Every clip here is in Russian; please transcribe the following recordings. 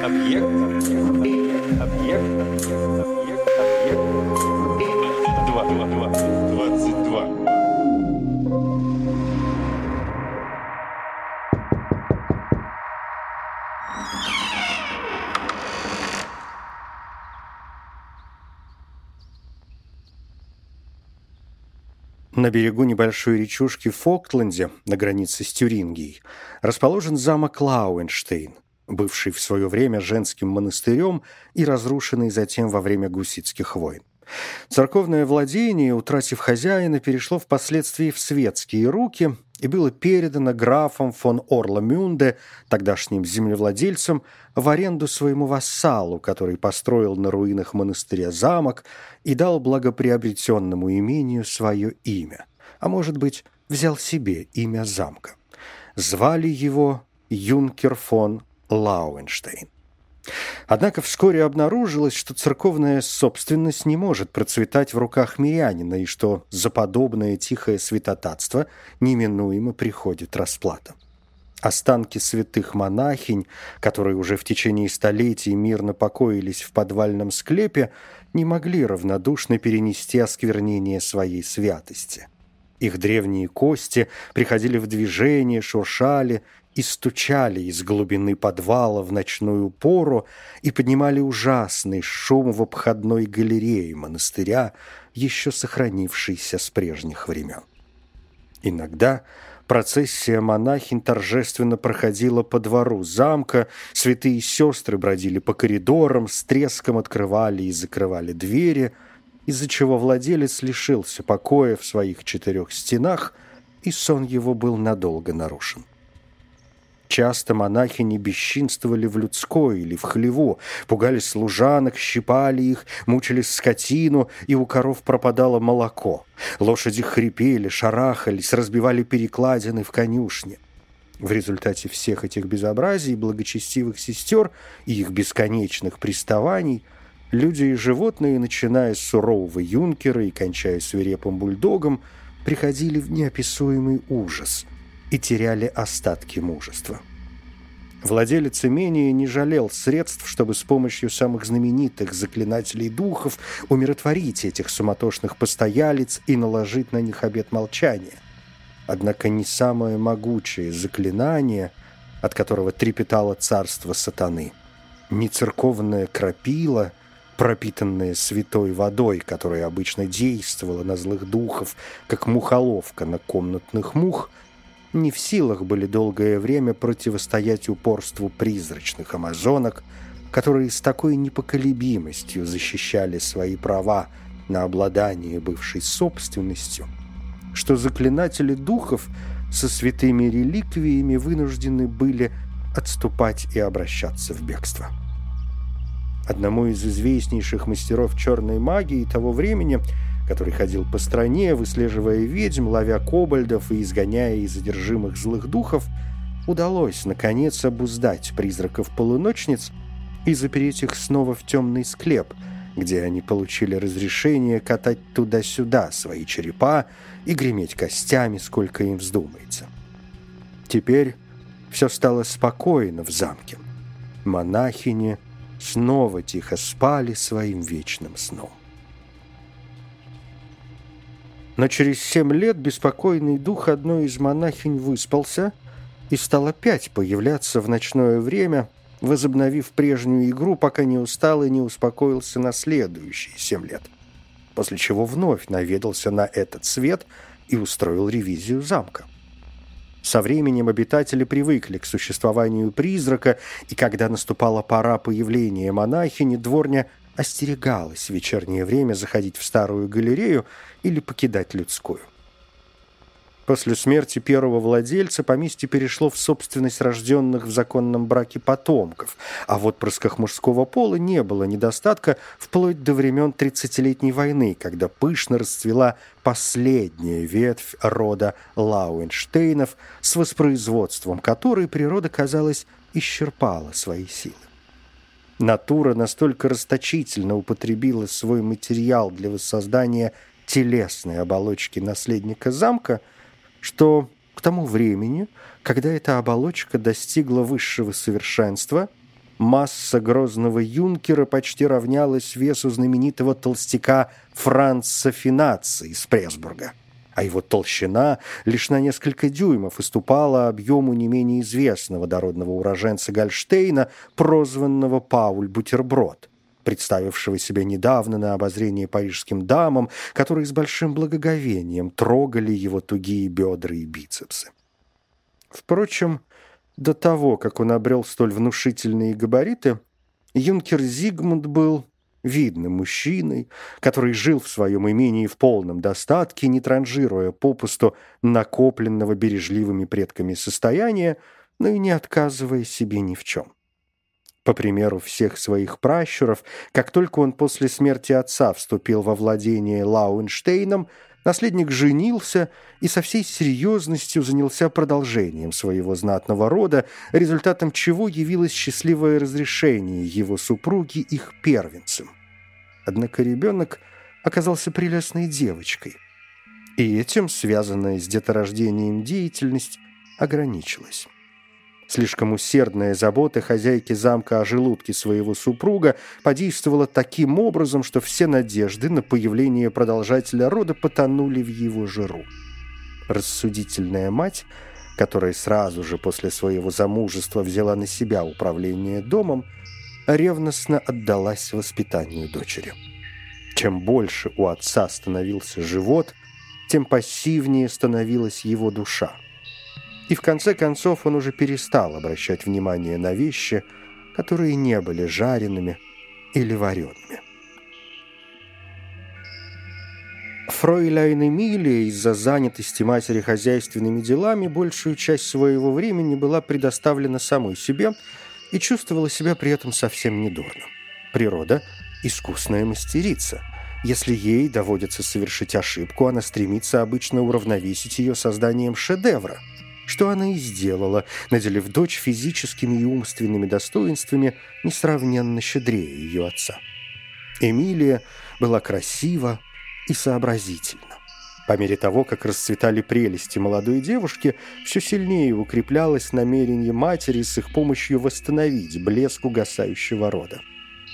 Объект. Объект. Объект. Объект. Два. Два. Два. Двадцать два. На берегу небольшой речушки Фоктленде, на границе с Тюрингией, расположен замок Лауэнштейн, бывший в свое время женским монастырем и разрушенный затем во время гуситских войн. Церковное владение, утратив хозяина, перешло впоследствии в светские руки и было передано графом фон Орламюнде, тогдашним землевладельцем, в аренду своему вассалу, который построил на руинах монастыря замок и дал благоприобретенному имению свое имя, а может быть, взял себе имя замка. Звали его Юнкер фон Лауенштейн. Однако вскоре обнаружилось, что церковная собственность не может процветать в руках мирянина и что за подобное тихое святотатство неминуемо приходит расплата. Останки святых монахинь, которые уже в течение столетий мирно покоились в подвальном склепе, не могли равнодушно перенести осквернение своей святости. Их древние кости приходили в движение, шуршали и стучали из глубины подвала в ночную пору и поднимали ужасный шум в обходной галерее монастыря, еще сохранившейся с прежних времен. Иногда процессия монахинь торжественно проходила по двору замка, святые сестры бродили по коридорам, с треском открывали и закрывали двери, из-за чего владелец лишился покоя в своих четырех стенах, и сон его был надолго нарушен. Часто монахини бесчинствовали в людской или в хлеву, пугали служанок, щипали их, мучили скотину, и у коров пропадало молоко. Лошади хрипели, шарахались, разбивали перекладины в конюшне. В результате всех этих безобразий благочестивых сестер и их бесконечных приставаний люди и животные, начиная с сурового юнкера и кончая свирепым бульдогом, приходили в неописуемый ужас – и теряли остатки мужества. Владелец имения не жалел средств, чтобы с помощью самых знаменитых заклинателей духов умиротворить этих суматошных постоялец и наложить на них обет молчания. Однако не самое могучее заклинание, от которого трепетало царство сатаны, не церковная крапила, пропитанная святой водой, которая обычно действовала на злых духов, как мухоловка на комнатных мух – не в силах были долгое время противостоять упорству призрачных амазонок, которые с такой непоколебимостью защищали свои права на обладание бывшей собственностью, что заклинатели духов со святыми реликвиями вынуждены были отступать и обращаться в бегство. Одному из известнейших мастеров черной магии того времени – который ходил по стране, выслеживая ведьм, ловя кобальдов и изгоняя из задержимых злых духов, удалось, наконец, обуздать призраков-полуночниц и запереть их снова в темный склеп, где они получили разрешение катать туда-сюда свои черепа и греметь костями, сколько им вздумается. Теперь все стало спокойно в замке. Монахини снова тихо спали своим вечным сном. Но через семь лет беспокойный дух одной из монахинь выспался и стал опять появляться в ночное время, возобновив прежнюю игру, пока не устал и не успокоился на следующие семь лет. После чего вновь наведался на этот свет и устроил ревизию замка. Со временем обитатели привыкли к существованию призрака, и когда наступала пора появления монахини, дворня остерегалась в вечернее время заходить в старую галерею или покидать людскую. После смерти первого владельца поместье перешло в собственность рожденных в законном браке потомков, а в отпрысках мужского пола не было недостатка вплоть до времен Тридцатилетней войны, когда пышно расцвела последняя ветвь рода Лауэнштейнов, с воспроизводством которой природа, казалось, исчерпала свои силы. Натура настолько расточительно употребила свой материал для воссоздания телесной оболочки наследника замка, что к тому времени, когда эта оболочка достигла высшего совершенства, масса грозного юнкера почти равнялась весу знаменитого толстяка Франца Финаци из Пресбурга, а его толщина лишь на несколько дюймов уступала объему не менее известного дородного уроженца Гольштейна, прозванного Пауль Бутерброд представившего себя недавно на обозрение парижским дамам, которые с большим благоговением трогали его тугие бедра и бицепсы. Впрочем, до того, как он обрел столь внушительные габариты, юнкер Зигмунд был видным мужчиной, который жил в своем имении в полном достатке, не транжируя попусту накопленного бережливыми предками состояния, но и не отказывая себе ни в чем. По примеру всех своих пращуров, как только он после смерти отца вступил во владение Лауенштейном, наследник женился и со всей серьезностью занялся продолжением своего знатного рода, результатом чего явилось счастливое разрешение его супруги их первенцем. Однако ребенок оказался прелестной девочкой, и этим связанная с деторождением деятельность ограничилась. Слишком усердная забота хозяйки замка о желудке своего супруга подействовала таким образом, что все надежды на появление продолжателя рода потонули в его жиру. Рассудительная мать, которая сразу же после своего замужества взяла на себя управление домом, ревностно отдалась воспитанию дочери. Чем больше у отца становился живот, тем пассивнее становилась его душа и в конце концов он уже перестал обращать внимание на вещи, которые не были жареными или вареными. Фройляйн Эмилия из-за занятости матери хозяйственными делами большую часть своего времени была предоставлена самой себе и чувствовала себя при этом совсем недурно. Природа – искусная мастерица. Если ей доводится совершить ошибку, она стремится обычно уравновесить ее созданием шедевра – что она и сделала, наделив дочь физическими и умственными достоинствами, несравненно щедрее ее отца. Эмилия была красива и сообразительна. По мере того, как расцветали прелести молодой девушки, все сильнее укреплялось намерение матери с их помощью восстановить блеск угасающего рода.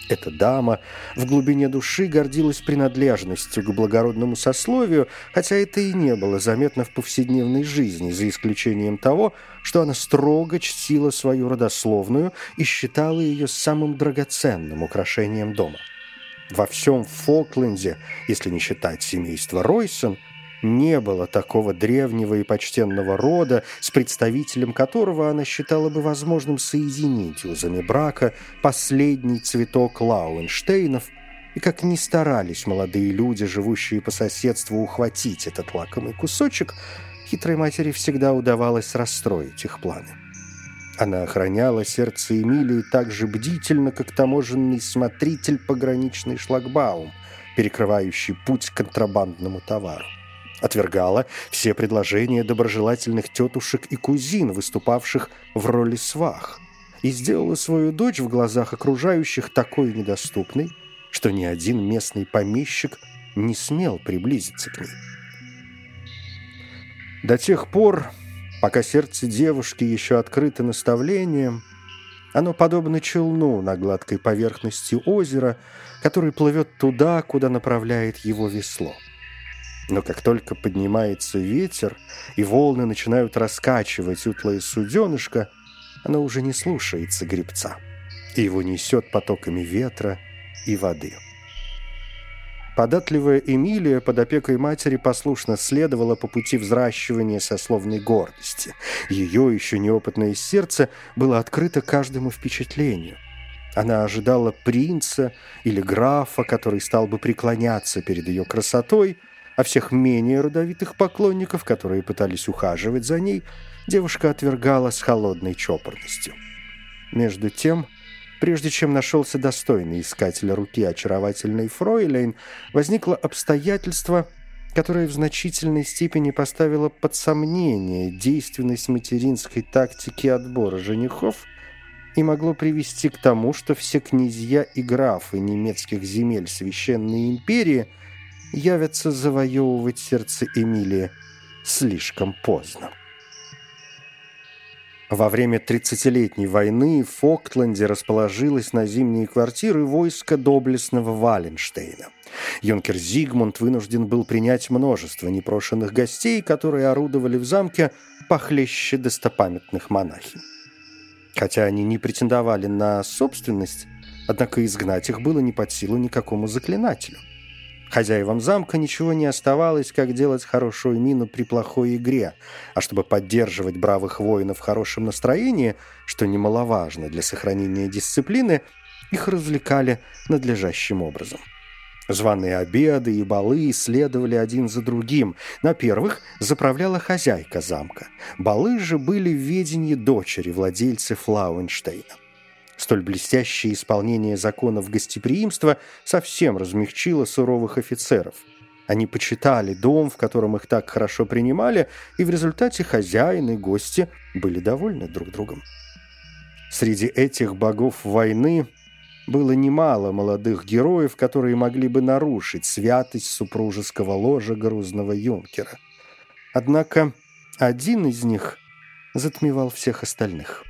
Эта дама в глубине души гордилась принадлежностью к благородному сословию, хотя это и не было заметно в повседневной жизни, за исключением того, что она строго чтила свою родословную и считала ее самым драгоценным украшением дома. Во всем Фокленде, если не считать семейство Ройсон, не было такого древнего и почтенного рода, с представителем которого она считала бы возможным соединить узами брака последний цветок Лауэнштейнов, и как ни старались молодые люди, живущие по соседству, ухватить этот лакомый кусочек, хитрой матери всегда удавалось расстроить их планы. Она охраняла сердце Эмилии так же бдительно, как таможенный смотритель пограничный шлагбаум, перекрывающий путь контрабандному товару отвергала все предложения доброжелательных тетушек и кузин, выступавших в роли свах, и сделала свою дочь в глазах окружающих такой недоступной, что ни один местный помещик не смел приблизиться к ней. До тех пор, пока сердце девушки еще открыто наставлением, оно подобно челну на гладкой поверхности озера, который плывет туда, куда направляет его весло. Но как только поднимается ветер, и волны начинают раскачивать утлое суденышко, оно уже не слушается гребца, и его несет потоками ветра и воды. Податливая Эмилия под опекой матери послушно следовала по пути взращивания сословной гордости. Ее еще неопытное сердце было открыто каждому впечатлению. Она ожидала принца или графа, который стал бы преклоняться перед ее красотой, а всех менее родовитых поклонников, которые пытались ухаживать за ней, девушка отвергала с холодной чопорностью. Между тем, прежде чем нашелся достойный искатель руки очаровательной Фройлейн, возникло обстоятельство, которое в значительной степени поставило под сомнение действенность материнской тактики отбора женихов и могло привести к тому, что все князья и графы немецких земель Священной империи – явятся завоевывать сердце Эмилии слишком поздно. Во время 30-летней войны в Фоктленде расположилось на зимние квартиры войско доблестного Валенштейна. Юнкер Зигмунд вынужден был принять множество непрошенных гостей, которые орудовали в замке похлеще достопамятных монахинь. Хотя они не претендовали на собственность, однако изгнать их было не под силу никакому заклинателю. Хозяевам замка ничего не оставалось, как делать хорошую мину при плохой игре, а чтобы поддерживать бравых воинов в хорошем настроении, что немаловажно для сохранения дисциплины, их развлекали надлежащим образом. Званые обеды и балы следовали один за другим. На первых заправляла хозяйка замка. Балы же были в ведении дочери владельца Флауенштейна. Столь блестящее исполнение законов гостеприимства совсем размягчило суровых офицеров. Они почитали дом, в котором их так хорошо принимали, и в результате хозяин и гости были довольны друг другом. Среди этих богов войны было немало молодых героев, которые могли бы нарушить святость супружеского ложа грузного юнкера. Однако один из них затмевал всех остальных.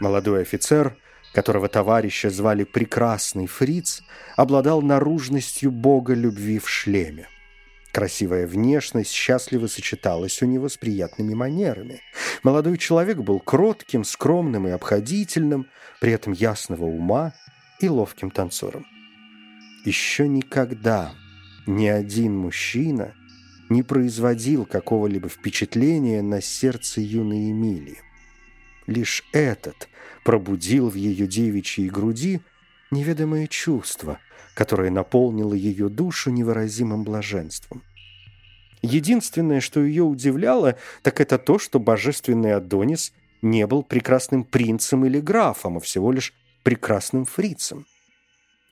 Молодой офицер – которого товарища звали Прекрасный Фриц, обладал наружностью бога любви в шлеме. Красивая внешность счастливо сочеталась у него с приятными манерами. Молодой человек был кротким, скромным и обходительным, при этом ясного ума и ловким танцором. Еще никогда ни один мужчина не производил какого-либо впечатления на сердце юной Эмилии. Лишь этот пробудил в ее девичьей груди неведомое чувство, которое наполнило ее душу невыразимым блаженством. Единственное, что ее удивляло, так это то, что божественный Адонис не был прекрасным принцем или графом, а всего лишь прекрасным фрицем.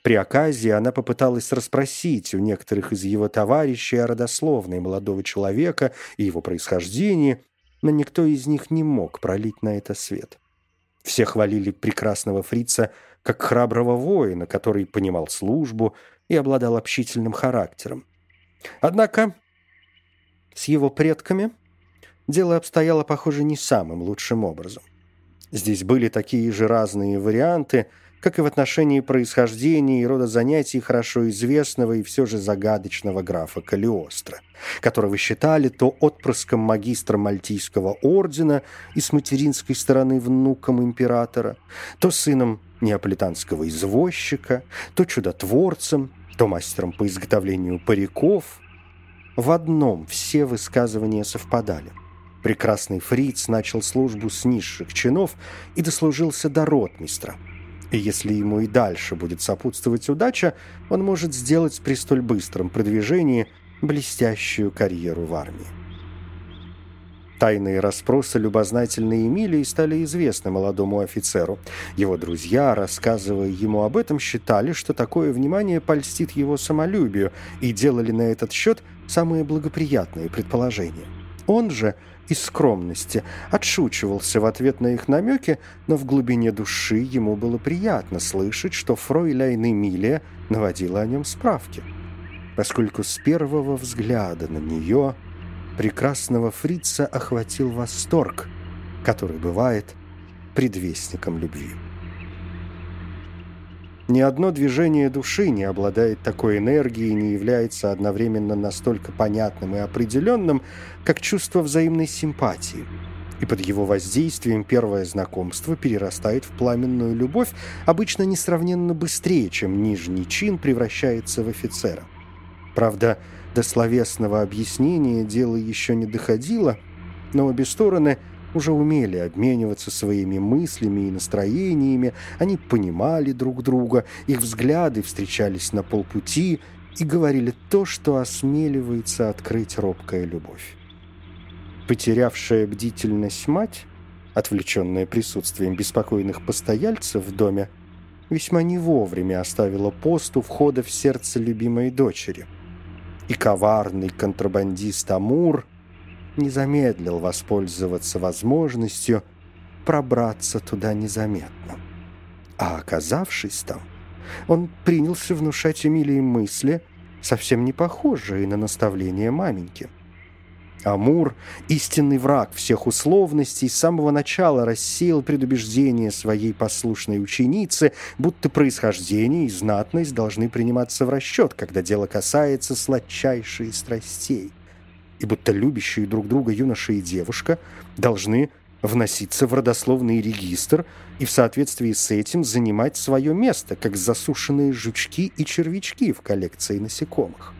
При оказии она попыталась расспросить у некоторых из его товарищей о родословной молодого человека и его происхождении, но никто из них не мог пролить на это свет. Все хвалили прекрасного фрица как храброго воина, который понимал службу и обладал общительным характером. Однако с его предками дело обстояло, похоже, не самым лучшим образом. Здесь были такие же разные варианты – как и в отношении происхождения и рода занятий хорошо известного и все же загадочного графа Калиостро, которого считали то отпрыском магистра Мальтийского ордена и с материнской стороны внуком императора, то сыном неаполитанского извозчика, то чудотворцем, то мастером по изготовлению париков. В одном все высказывания совпадали. Прекрасный фриц начал службу с низших чинов и дослужился до ротмистра – и если ему и дальше будет сопутствовать удача, он может сделать при столь быстром продвижении блестящую карьеру в армии. Тайные расспросы любознательной Эмилии стали известны молодому офицеру. Его друзья, рассказывая ему об этом, считали, что такое внимание польстит его самолюбию и делали на этот счет самые благоприятные предположения. Он же – из скромности, отшучивался в ответ на их намеки, но в глубине души ему было приятно слышать, что фройляйн Эмилия наводила о нем справки, поскольку с первого взгляда на нее прекрасного фрица охватил восторг, который бывает предвестником любви. Ни одно движение души не обладает такой энергией и не является одновременно настолько понятным и определенным, как чувство взаимной симпатии. И под его воздействием первое знакомство перерастает в пламенную любовь обычно несравненно быстрее, чем нижний чин превращается в офицера. Правда, до словесного объяснения дело еще не доходило, но обе стороны – уже умели обмениваться своими мыслями и настроениями, они понимали друг друга, их взгляды встречались на полпути и говорили то, что осмеливается открыть робкая любовь. Потерявшая бдительность мать, отвлеченная присутствием беспокойных постояльцев в доме, весьма не вовремя оставила пост у входа в сердце любимой дочери. И коварный контрабандист Амур – не замедлил воспользоваться возможностью пробраться туда незаметно. А оказавшись там, он принялся внушать Эмилии мысли, совсем не похожие на наставления маменьки. Амур, истинный враг всех условностей, с самого начала рассеял предубеждение своей послушной ученицы, будто происхождение и знатность должны приниматься в расчет, когда дело касается сладчайшей страстей, и будто любящие друг друга юноша и девушка должны вноситься в родословный регистр и в соответствии с этим занимать свое место, как засушенные жучки и червячки в коллекции насекомых.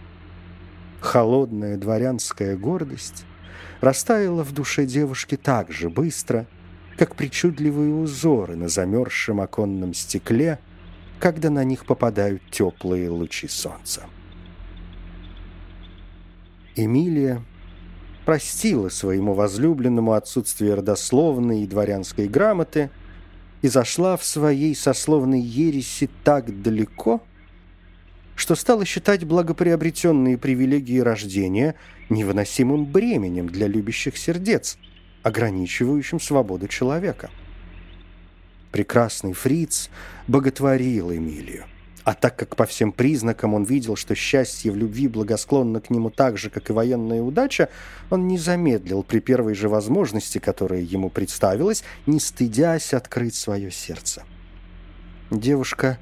Холодная дворянская гордость растаяла в душе девушки так же быстро, как причудливые узоры на замерзшем оконном стекле, когда на них попадают теплые лучи солнца. Эмилия простила своему возлюбленному отсутствие родословной и дворянской грамоты и зашла в своей сословной ереси так далеко, что стала считать благоприобретенные привилегии рождения невыносимым бременем для любящих сердец, ограничивающим свободу человека. Прекрасный фриц боготворил Эмилию. А так как по всем признакам он видел, что счастье в любви благосклонно к нему так же, как и военная удача, он не замедлил при первой же возможности, которая ему представилась, не стыдясь открыть свое сердце. Девушка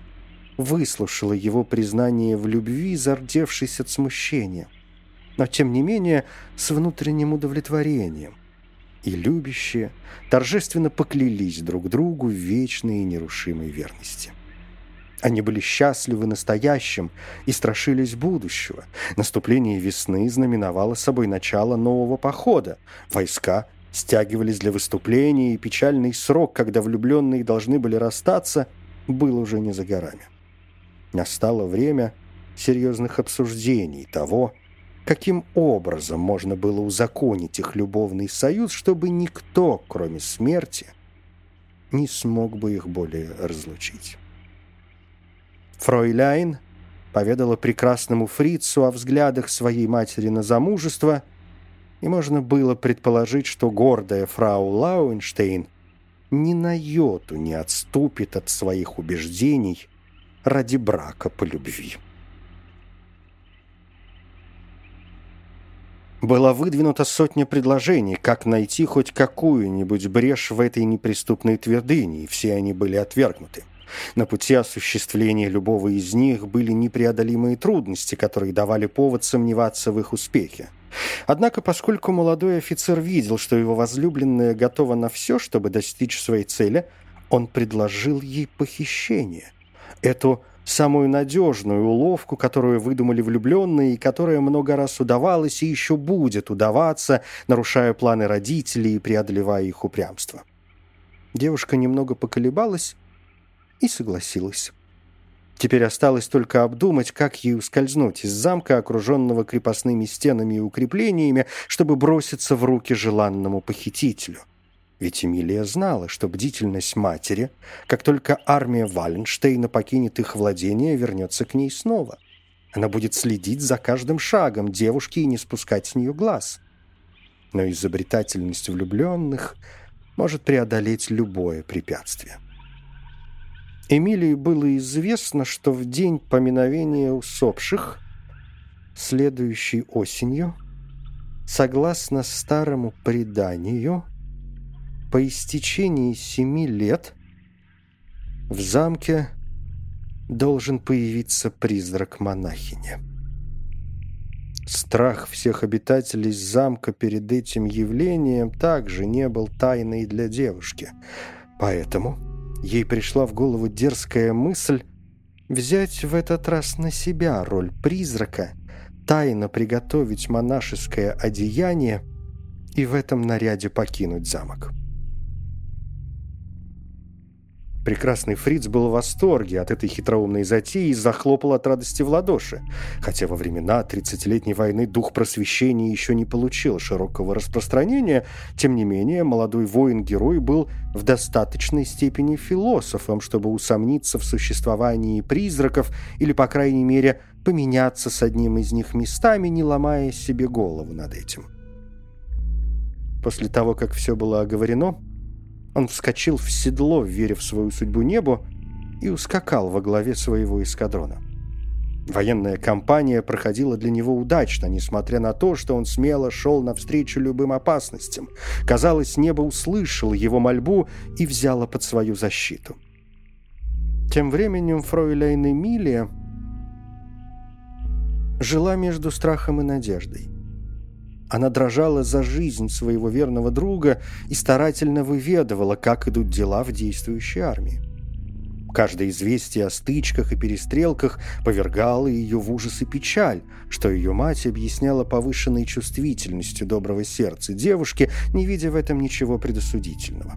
выслушала его признание в любви, зардевшись от смущения, но, тем не менее, с внутренним удовлетворением. И любящие торжественно поклялись друг другу в вечной и нерушимой верности. Они были счастливы настоящим и страшились будущего. Наступление весны знаменовало собой начало нового похода. Войска стягивались для выступления, и печальный срок, когда влюбленные должны были расстаться, был уже не за горами настало время серьезных обсуждений того, каким образом можно было узаконить их любовный союз, чтобы никто, кроме смерти, не смог бы их более разлучить. Фройляйн поведала прекрасному фрицу о взглядах своей матери на замужество, и можно было предположить, что гордая фрау Лауенштейн ни на йоту не отступит от своих убеждений ради брака по любви. Была выдвинута сотня предложений, как найти хоть какую-нибудь брешь в этой неприступной твердыне, и все они были отвергнуты. На пути осуществления любого из них были непреодолимые трудности, которые давали повод сомневаться в их успехе. Однако, поскольку молодой офицер видел, что его возлюбленная готова на все, чтобы достичь своей цели, он предложил ей похищение – эту самую надежную уловку, которую выдумали влюбленные, и которая много раз удавалась и еще будет удаваться, нарушая планы родителей и преодолевая их упрямство. Девушка немного поколебалась и согласилась. Теперь осталось только обдумать, как ей ускользнуть из замка, окруженного крепостными стенами и укреплениями, чтобы броситься в руки желанному похитителю. Ведь Эмилия знала, что бдительность матери, как только армия Валенштейна покинет их владение, вернется к ней снова. Она будет следить за каждым шагом девушки и не спускать с нее глаз. Но изобретательность влюбленных может преодолеть любое препятствие. Эмилии было известно, что в день поминовения усопших, следующей осенью, согласно старому преданию, по истечении семи лет в замке должен появиться призрак монахини. Страх всех обитателей замка перед этим явлением также не был тайной для девушки. Поэтому ей пришла в голову дерзкая мысль взять в этот раз на себя роль призрака, тайно приготовить монашеское одеяние и в этом наряде покинуть замок. Прекрасный фриц был в восторге от этой хитроумной затеи и захлопал от радости в ладоши. Хотя во времена 30-летней войны дух просвещения еще не получил широкого распространения, тем не менее молодой воин-герой был в достаточной степени философом, чтобы усомниться в существовании призраков или, по крайней мере, поменяться с одним из них местами, не ломая себе голову над этим. После того, как все было оговорено, он вскочил в седло, веря в свою судьбу небу, и ускакал во главе своего эскадрона. Военная кампания проходила для него удачно, несмотря на то, что он смело шел навстречу любым опасностям. Казалось, небо услышало его мольбу и взяло под свою защиту. Тем временем фройляйн Эмилия жила между страхом и надеждой. Она дрожала за жизнь своего верного друга и старательно выведывала, как идут дела в действующей армии. Каждое известие о стычках и перестрелках повергало ее в ужас и печаль, что ее мать объясняла повышенной чувствительностью доброго сердца девушки, не видя в этом ничего предосудительного.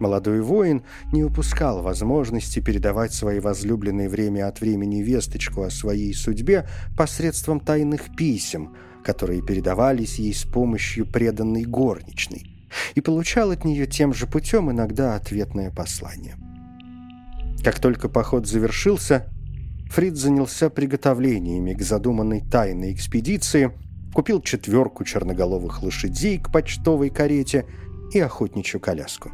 Молодой воин не упускал возможности передавать своей возлюбленной время от времени весточку о своей судьбе посредством тайных писем, которые передавались ей с помощью преданной горничной, и получал от нее тем же путем иногда ответное послание. Как только поход завершился, Фрид занялся приготовлениями к задуманной тайной экспедиции, купил четверку черноголовых лошадей к почтовой карете и охотничью коляску.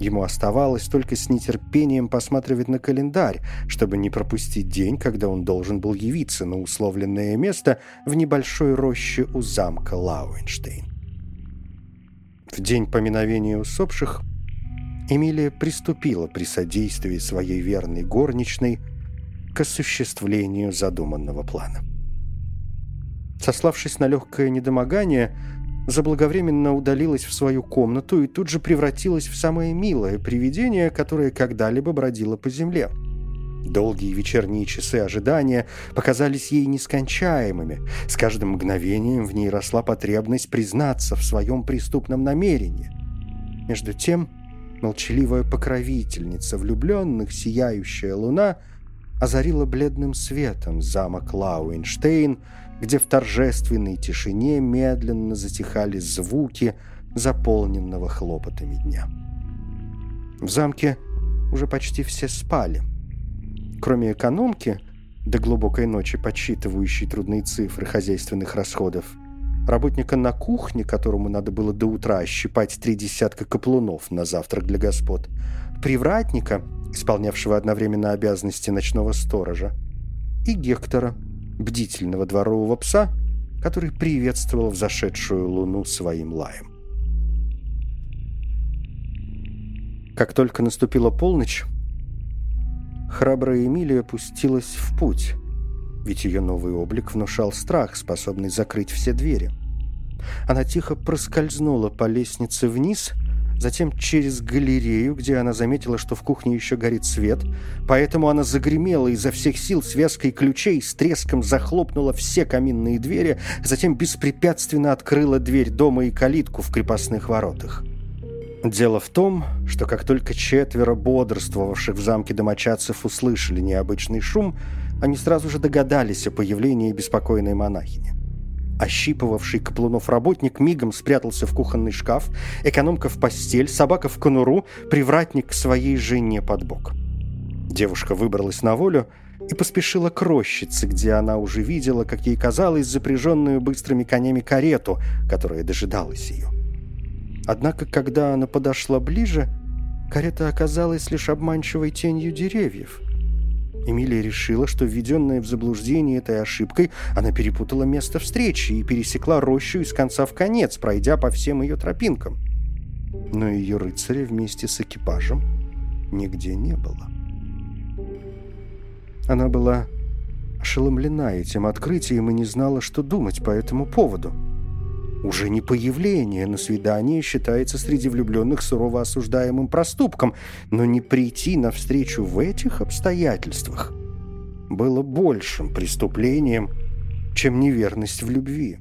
Ему оставалось только с нетерпением посматривать на календарь, чтобы не пропустить день, когда он должен был явиться на условленное место в небольшой роще у замка Лауэнштейн. В день поминовения усопших Эмилия приступила при содействии своей верной горничной к осуществлению задуманного плана. Сославшись на легкое недомогание, заблаговременно удалилась в свою комнату и тут же превратилась в самое милое привидение, которое когда-либо бродило по земле. Долгие вечерние часы ожидания показались ей нескончаемыми. С каждым мгновением в ней росла потребность признаться в своем преступном намерении. Между тем Молчаливая покровительница влюбленных, сияющая луна, озарила бледным светом замок Лауэнштейн, где в торжественной тишине медленно затихали звуки заполненного хлопотами дня. В замке уже почти все спали. Кроме экономки, до глубокой ночи подсчитывающей трудные цифры хозяйственных расходов, работника на кухне, которому надо было до утра щипать три десятка каплунов на завтрак для господ, привратника, исполнявшего одновременно обязанности ночного сторожа, и Гектора, бдительного дворового пса, который приветствовал взошедшую луну своим лаем. Как только наступила полночь, храбрая Эмилия пустилась в путь, ведь ее новый облик внушал страх, способный закрыть все двери. Она тихо проскользнула по лестнице вниз, затем через галерею, где она заметила, что в кухне еще горит свет, поэтому она загремела изо всех сил связкой ключей, с треском захлопнула все каминные двери, затем беспрепятственно открыла дверь дома и калитку в крепостных воротах. Дело в том, что как только четверо бодрствовавших в замке домочадцев услышали необычный шум, они сразу же догадались о появлении беспокойной монахини. Ощипывавший каплунов работник мигом спрятался в кухонный шкаф, экономка в постель, собака в конуру, привратник к своей жене под бок. Девушка выбралась на волю и поспешила к рощице, где она уже видела, как ей казалось, запряженную быстрыми конями карету, которая дожидалась ее. Однако, когда она подошла ближе, карета оказалась лишь обманчивой тенью деревьев – Эмилия решила, что введенная в заблуждение этой ошибкой, она перепутала место встречи и пересекла рощу из конца в конец, пройдя по всем ее тропинкам. Но ее рыцаря вместе с экипажем нигде не было. Она была ошеломлена этим открытием и не знала, что думать по этому поводу. Уже не появление на свидание считается среди влюбленных сурово осуждаемым проступком, но не прийти навстречу в этих обстоятельствах было большим преступлением, чем неверность в любви.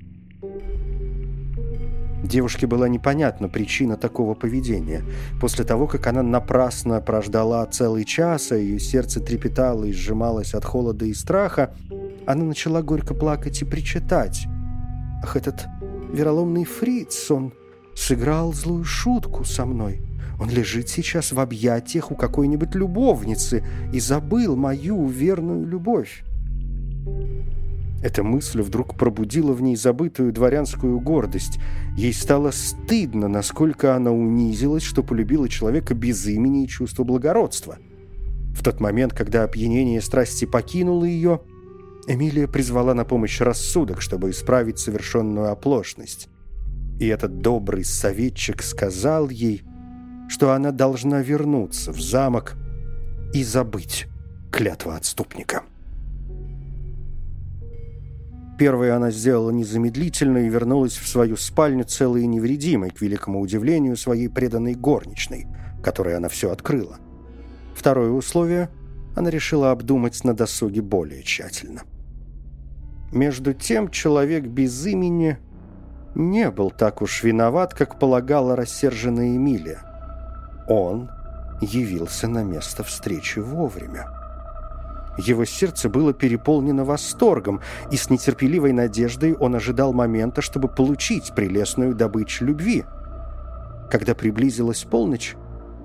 Девушке была непонятна причина такого поведения. После того, как она напрасно прождала целый час, а ее сердце трепетало и сжималось от холода и страха, она начала горько плакать и причитать. «Ах, этот вероломный фриц, он сыграл злую шутку со мной. Он лежит сейчас в объятиях у какой-нибудь любовницы и забыл мою верную любовь. Эта мысль вдруг пробудила в ней забытую дворянскую гордость. Ей стало стыдно, насколько она унизилась, что полюбила человека без имени и чувства благородства. В тот момент, когда опьянение страсти покинуло ее, Эмилия призвала на помощь рассудок, чтобы исправить совершенную оплошность. И этот добрый советчик сказал ей, что она должна вернуться в замок и забыть клятва отступника. Первое она сделала незамедлительно и вернулась в свою спальню целой и невредимой, к великому удивлению своей преданной горничной, которой она все открыла. Второе условие она решила обдумать на досуге более тщательно. Между тем человек без имени не был так уж виноват, как полагала рассерженная Эмилия. Он явился на место встречи вовремя. Его сердце было переполнено восторгом, и с нетерпеливой надеждой он ожидал момента, чтобы получить прелестную добычу любви. Когда приблизилась полночь,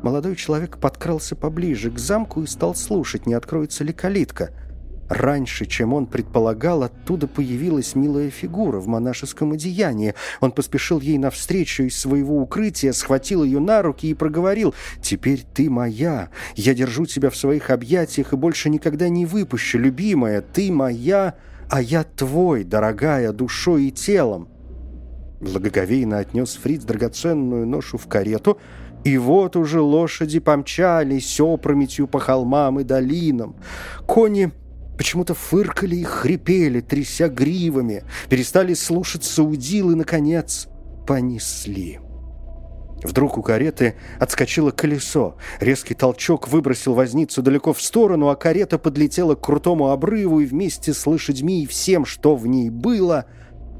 молодой человек подкрался поближе к замку и стал слушать, не откроется ли калитка – Раньше, чем он предполагал, оттуда появилась милая фигура в монашеском одеянии. Он поспешил ей навстречу из своего укрытия, схватил ее на руки и проговорил «Теперь ты моя. Я держу тебя в своих объятиях и больше никогда не выпущу, любимая. Ты моя, а я твой, дорогая, душой и телом». Благоговейно отнес Фриц драгоценную ношу в карету, и вот уже лошади помчались опрометью по холмам и долинам. Кони Почему-то фыркали и хрипели, тряся гривами, перестали слушаться удил и, наконец, понесли. Вдруг у кареты отскочило колесо. Резкий толчок выбросил возницу далеко в сторону, а карета подлетела к крутому обрыву и вместе с лошадьми и всем, что в ней было,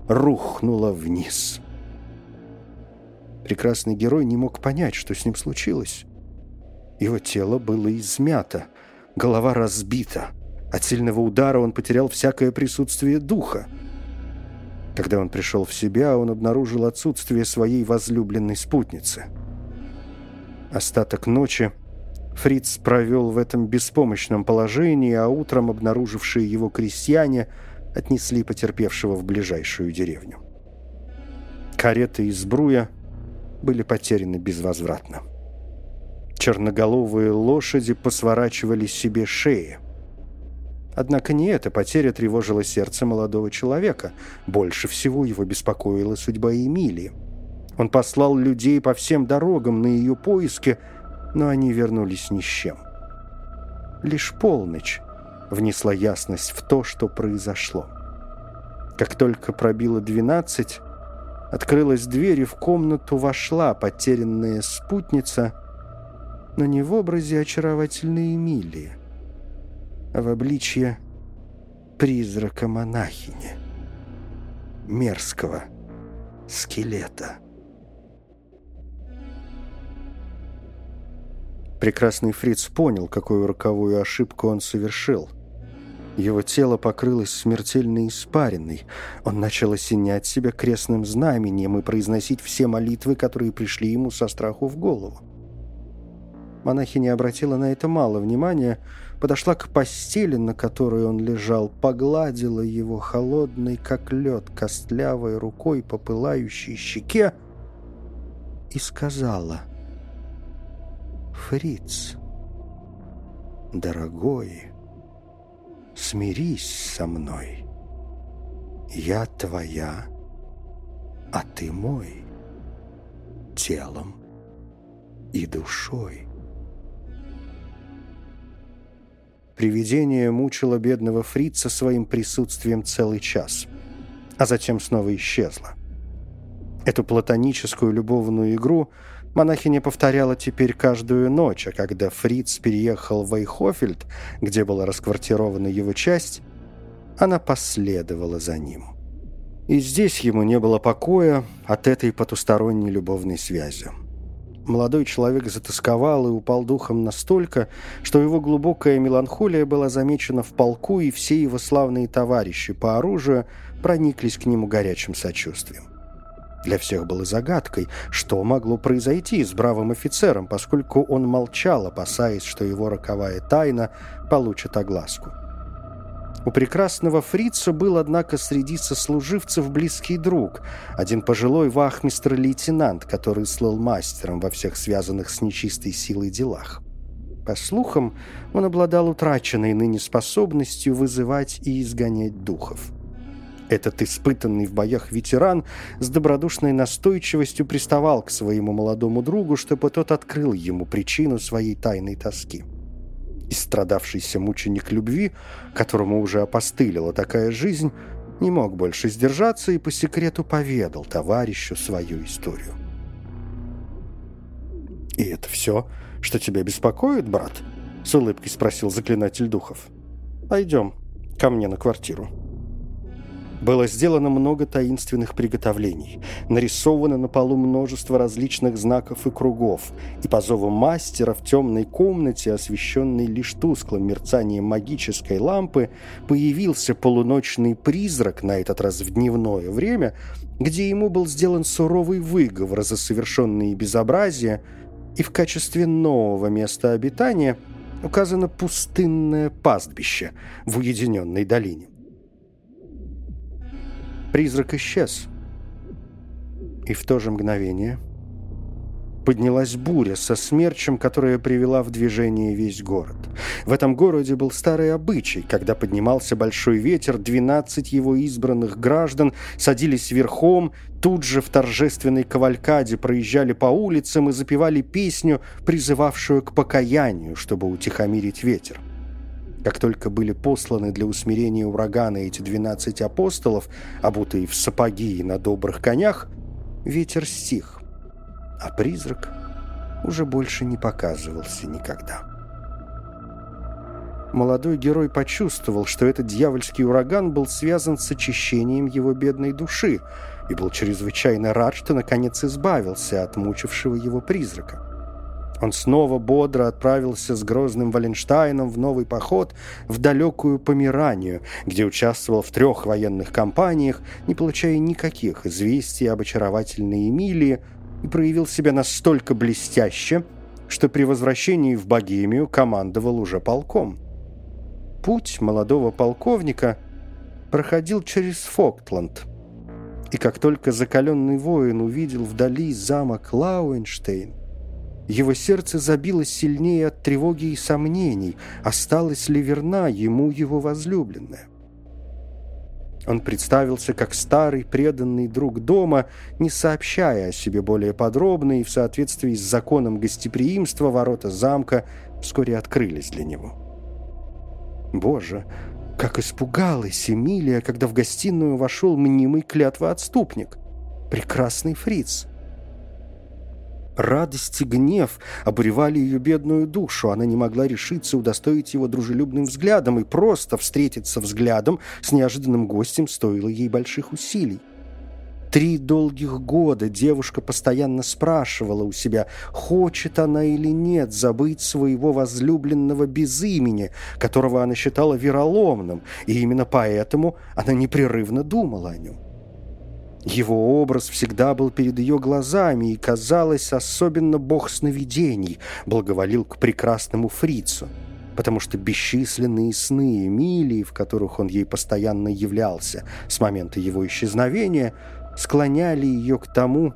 рухнула вниз. Прекрасный герой не мог понять, что с ним случилось. Его тело было измято, голова разбита — от сильного удара он потерял всякое присутствие духа. Когда он пришел в себя, он обнаружил отсутствие своей возлюбленной спутницы. Остаток ночи Фриц провел в этом беспомощном положении, а утром обнаружившие его крестьяне отнесли потерпевшего в ближайшую деревню. Кареты из Бруя были потеряны безвозвратно. Черноголовые лошади посворачивали себе шеи. Однако не эта потеря тревожила сердце молодого человека. Больше всего его беспокоила судьба Эмилии. Он послал людей по всем дорогам на ее поиски, но они вернулись ни с чем. Лишь полночь внесла ясность в то, что произошло. Как только пробило двенадцать, открылась дверь, и в комнату вошла потерянная спутница, но не в образе очаровательной Эмилии, в обличье призрака монахини, мерзкого скелета. Прекрасный фриц понял, какую роковую ошибку он совершил. Его тело покрылось смертельной испариной. Он начал осенять себя крестным знамением и произносить все молитвы, которые пришли ему со страху в голову. Монахиня обратила на это мало внимания, подошла к постели, на которой он лежал, погладила его холодной, как лед, костлявой рукой по пылающей щеке и сказала «Фриц, дорогой, смирись со мной. Я твоя, а ты мой, телом и душой». Привидение мучило бедного фрица своим присутствием целый час, а затем снова исчезло. Эту платоническую любовную игру монахиня повторяла теперь каждую ночь, а когда фриц переехал в Эйхофельд, где была расквартирована его часть, она последовала за ним. И здесь ему не было покоя от этой потусторонней любовной связи. Молодой человек затасковал и упал духом настолько, что его глубокая меланхолия была замечена в полку, и все его славные товарищи по оружию прониклись к нему горячим сочувствием. Для всех было загадкой, что могло произойти с бравым офицером, поскольку он молчал, опасаясь, что его роковая тайна получит огласку. У прекрасного фрица был, однако, среди сослуживцев близкий друг, один пожилой вахмистр-лейтенант, который слыл мастером во всех связанных с нечистой силой делах. По слухам, он обладал утраченной ныне способностью вызывать и изгонять духов. Этот испытанный в боях ветеран с добродушной настойчивостью приставал к своему молодому другу, чтобы тот открыл ему причину своей тайной тоски. Истрадавшийся мученик любви, которому уже опостылила такая жизнь, не мог больше сдержаться и по секрету поведал товарищу свою историю. «И это все, что тебя беспокоит, брат?» — с улыбкой спросил заклинатель духов. «Пойдем ко мне на квартиру». Было сделано много таинственных приготовлений. Нарисовано на полу множество различных знаков и кругов. И по зову мастера в темной комнате, освещенной лишь тусклым мерцанием магической лампы, появился полуночный призрак, на этот раз в дневное время, где ему был сделан суровый выговор за совершенные безобразия, и в качестве нового места обитания указано пустынное пастбище в уединенной долине. Призрак исчез. И в то же мгновение поднялась буря со смерчем, которая привела в движение весь город. В этом городе был старый обычай. Когда поднимался большой ветер, 12 его избранных граждан садились верхом, тут же в торжественной кавалькаде проезжали по улицам и запевали песню, призывавшую к покаянию, чтобы утихомирить ветер. Как только были посланы для усмирения урагана эти двенадцать апостолов, обутые в сапоги и на добрых конях, ветер стих, а призрак уже больше не показывался никогда. Молодой герой почувствовал, что этот дьявольский ураган был связан с очищением его бедной души и был чрезвычайно рад, что наконец избавился от мучившего его призрака. Он снова бодро отправился с грозным Валенштайном в новый поход в далекую Померанию, где участвовал в трех военных кампаниях, не получая никаких известий об очаровательной Эмилии, и проявил себя настолько блестяще, что при возвращении в Богемию командовал уже полком. Путь молодого полковника проходил через Фоктланд, и как только закаленный воин увидел вдали замок Лауэнштейн, его сердце забилось сильнее от тревоги и сомнений, осталась ли верна ему его возлюбленная. Он представился как старый преданный друг дома, не сообщая о себе более подробно, и в соответствии с законом гостеприимства ворота замка вскоре открылись для него. Боже, как испугалась Эмилия, когда в гостиную вошел мнимый клятвоотступник. Прекрасный фриц. Радость и гнев обуревали ее бедную душу. Она не могла решиться удостоить его дружелюбным взглядом, и просто встретиться взглядом с неожиданным гостем стоило ей больших усилий. Три долгих года девушка постоянно спрашивала у себя, хочет она или нет забыть своего возлюбленного без имени, которого она считала вероломным, и именно поэтому она непрерывно думала о нем. Его образ всегда был перед ее глазами, и, казалось, особенно бог сновидений благоволил к прекрасному фрицу, потому что бесчисленные сны Эмилии, в которых он ей постоянно являлся с момента его исчезновения, склоняли ее к тому,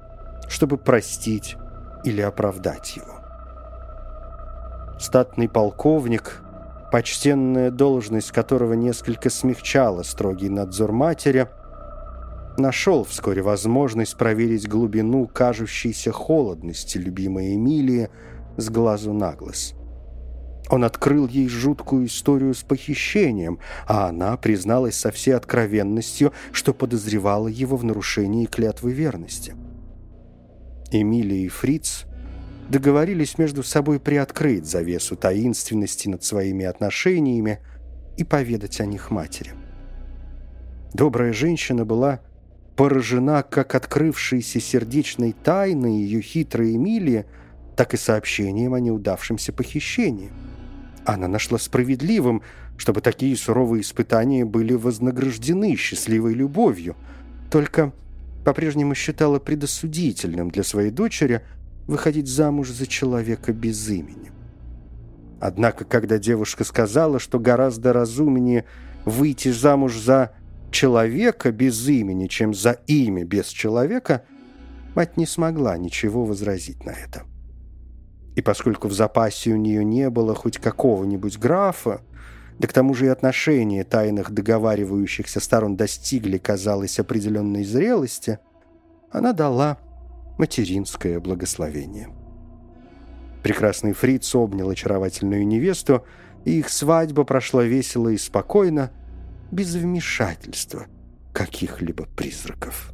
чтобы простить или оправдать его. Статный полковник, почтенная должность которого несколько смягчала строгий надзор матери – нашел вскоре возможность проверить глубину кажущейся холодности любимой Эмилии с глазу на глаз. Он открыл ей жуткую историю с похищением, а она призналась со всей откровенностью, что подозревала его в нарушении клятвы верности. Эмилия и Фриц договорились между собой приоткрыть завесу таинственности над своими отношениями и поведать о них матери. Добрая женщина была поражена как открывшейся сердечной тайной ее хитрой Эмилии, так и сообщением о неудавшемся похищении. Она нашла справедливым, чтобы такие суровые испытания были вознаграждены счастливой любовью, только по-прежнему считала предосудительным для своей дочери выходить замуж за человека без имени. Однако, когда девушка сказала, что гораздо разумнее выйти замуж за человека без имени, чем за имя без человека, мать не смогла ничего возразить на это. И поскольку в запасе у нее не было хоть какого-нибудь графа, да к тому же и отношения тайных договаривающихся сторон достигли, казалось, определенной зрелости, она дала материнское благословение. Прекрасный фриц обнял очаровательную невесту, и их свадьба прошла весело и спокойно, без вмешательства каких-либо призраков.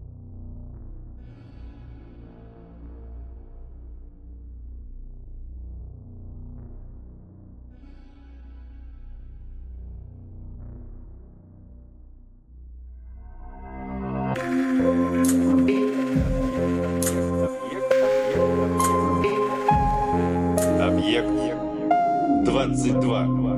Объект 22.